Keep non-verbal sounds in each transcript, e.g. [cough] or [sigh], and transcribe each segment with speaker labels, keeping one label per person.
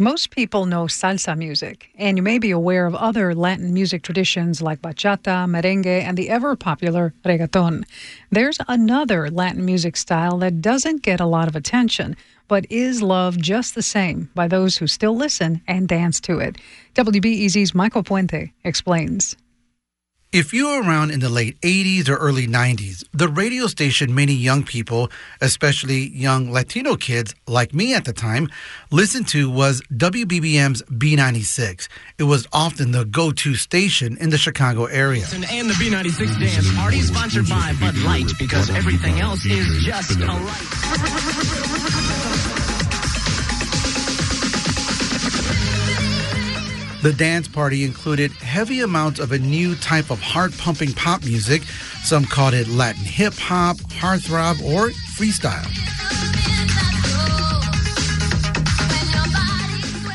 Speaker 1: Most people know salsa music, and you may be aware of other Latin music traditions like bachata, merengue, and the ever popular reggaeton. There's another Latin music style that doesn't get a lot of attention, but is loved just the same by those who still listen and dance to it. WBEZ's Michael Puente explains.
Speaker 2: If you were around in the late 80s or early 90s, the radio station many young people, especially young Latino kids like me at the time, listened to was WBBM's B96. It was often the go to station in the Chicago area.
Speaker 3: And the B96 Dance Party sponsored by Bud Light because everything else is just a light. [laughs]
Speaker 2: The dance party included heavy amounts of a new type of heart pumping pop music. Some called it Latin hip hop, heartthrob, or freestyle.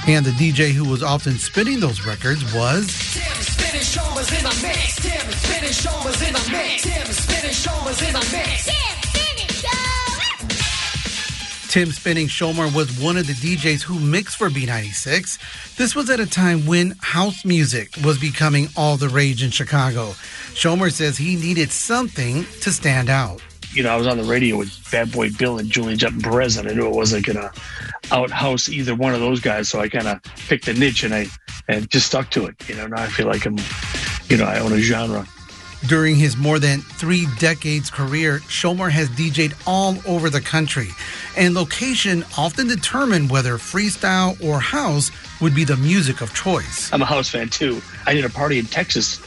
Speaker 2: And the DJ who was often spinning those records was. Tim Tim Spinning Schommer was one of the DJs who mixed for B96. This was at a time when house music was becoming all the rage in Chicago. Schommer says he needed something to stand out.
Speaker 4: You know, I was on the radio with Bad Boy Bill and Julian Jet Perez, and I knew it wasn't going to outhouse either one of those guys. So I kind of picked a niche and I and just stuck to it. You know, now I feel like I'm, you know, I own a genre.
Speaker 2: During his more than three decades career, Schommer has DJed all over the country, and location often determined whether freestyle or house would be the music of choice.
Speaker 4: I'm a house fan too. I did a party in Texas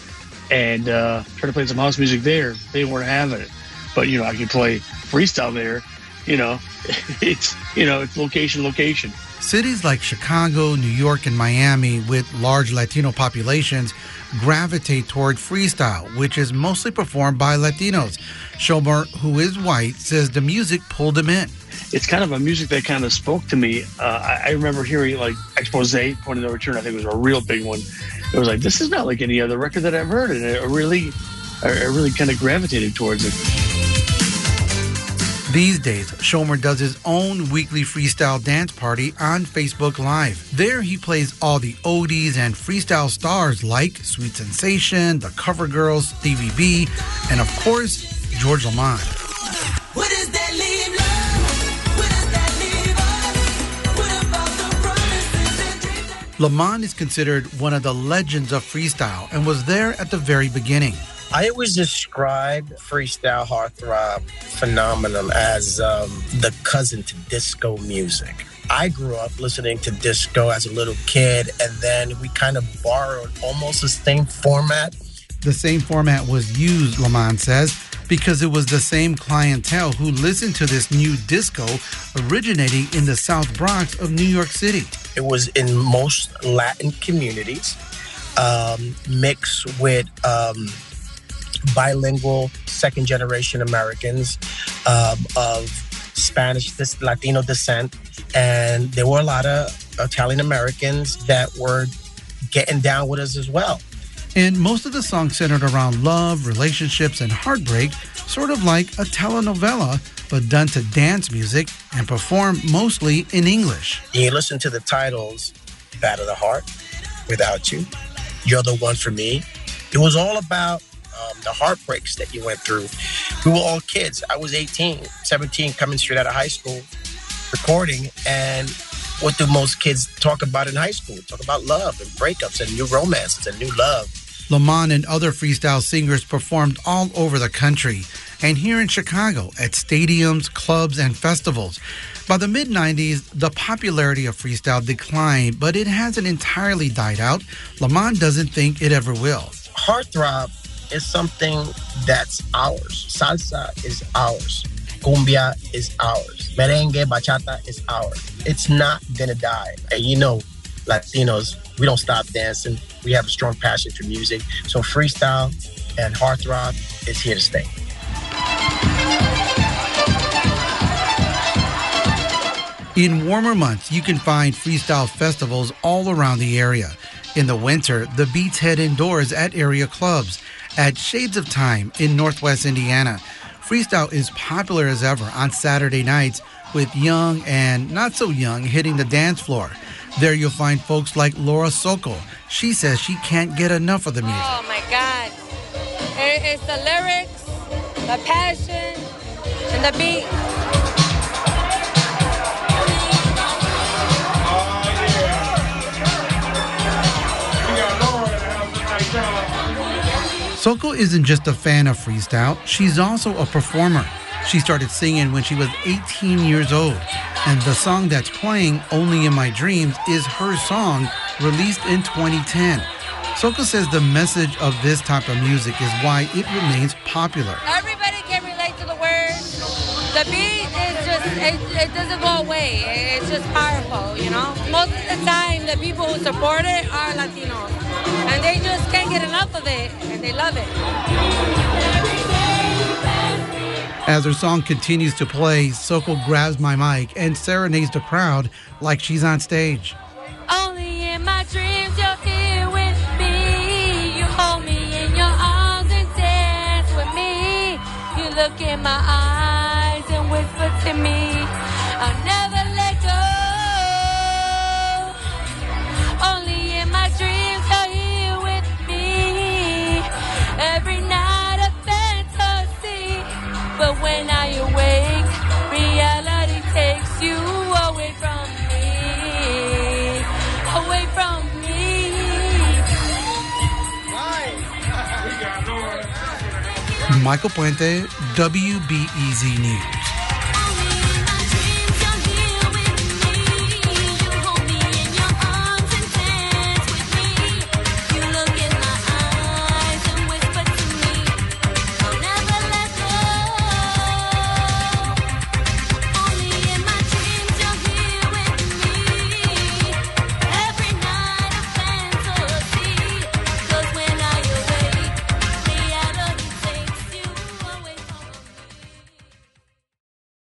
Speaker 4: and uh, tried to play some house music there. They weren't having it, but you know I could play freestyle there. You know, [laughs] it's you know it's location, location.
Speaker 2: Cities like Chicago, New York, and Miami, with large Latino populations, gravitate toward freestyle, which is mostly performed by Latinos. Schommer, who is white, says the music pulled him in.
Speaker 4: It's kind of a music that kind of spoke to me. Uh, I, remember hearing like Expose, Point of No Return, I think it was a real big one. It was like, this is not like any other record that I've heard. And it really, I really kind of gravitated towards it.
Speaker 2: These days, Schommer does his own weekly freestyle dance party on Facebook Live. There, he plays all the oldies and freestyle stars like Sweet Sensation, the Cover Girls, Stevie B, and of course, George Lamond. Lamond is considered one of the legends of freestyle and was there at the very beginning.
Speaker 5: I always describe freestyle heartthrob phenomenon as um, the cousin to disco music. I grew up listening to disco as a little kid, and then we kind of borrowed almost the same format.
Speaker 2: The same format was used, Lamond says, because it was the same clientele who listened to this new disco originating in the South Bronx of New York City.
Speaker 5: It was in most Latin communities, um, mixed with um, bilingual second generation Americans um, of Spanish, this Latino descent, and there were a lot of Italian Americans that were getting down with us as well.
Speaker 2: And most of the songs centered around love, relationships, and heartbreak, sort of like a telenovela, but done to dance music and performed mostly in English.
Speaker 5: You listen to the titles Bad of the Heart, Without You, You're the One for Me. It was all about Um, the heartbreaks that you went through. We were all kids. I was 18, 17, coming straight out of high school, recording. And what do most kids talk about in high school? Talk about love and breakups and new romances and new love.
Speaker 2: Lamond and other freestyle singers performed all over the country and here in Chicago at stadiums, clubs, and festivals. By the mid 90s, the popularity of freestyle declined, but it hasn't entirely died out. Lamond doesn't think it ever will.
Speaker 5: Heartthrob is something that's ours. Salsa is ours. Cumbia is ours. Merengue, bachata is ours. It's not gonna die. And you know, Latinos, we don't stop dancing. We have a strong passion for music. So freestyle and heartthrob is here to stay.
Speaker 2: In warmer months, you can find freestyle festivals all around the area. In the winter, the beats head indoors at area clubs at Shades of Time in Northwest Indiana. Freestyle is popular as ever on Saturday nights with young and not so young hitting the dance floor. There you'll find folks like Laura Sokol. She says she can't get enough of the music.
Speaker 6: Oh my God. It's the lyrics, the passion, and the beat.
Speaker 2: Soko isn't just a fan of freestyle, she's also a performer. She started singing when she was 18 years old, and the song that's playing, Only in My Dreams, is her song released in 2010. Soko says the message of this type of music is why it remains popular.
Speaker 6: Everybody can relate to the words. The beat is just, it, it doesn't go away. It's just powerful, you know? Most of the time, the people who support it are Latinos. And they just can't get enough of it, they love it.
Speaker 2: As her song continues to play, Soko grabs my mic and serenades the crowd like she's on stage.
Speaker 6: Only in my dreams you're here with me. You hold me in your arms and dance with me. You look in my eyes
Speaker 2: Michael Puente, WBEZ News.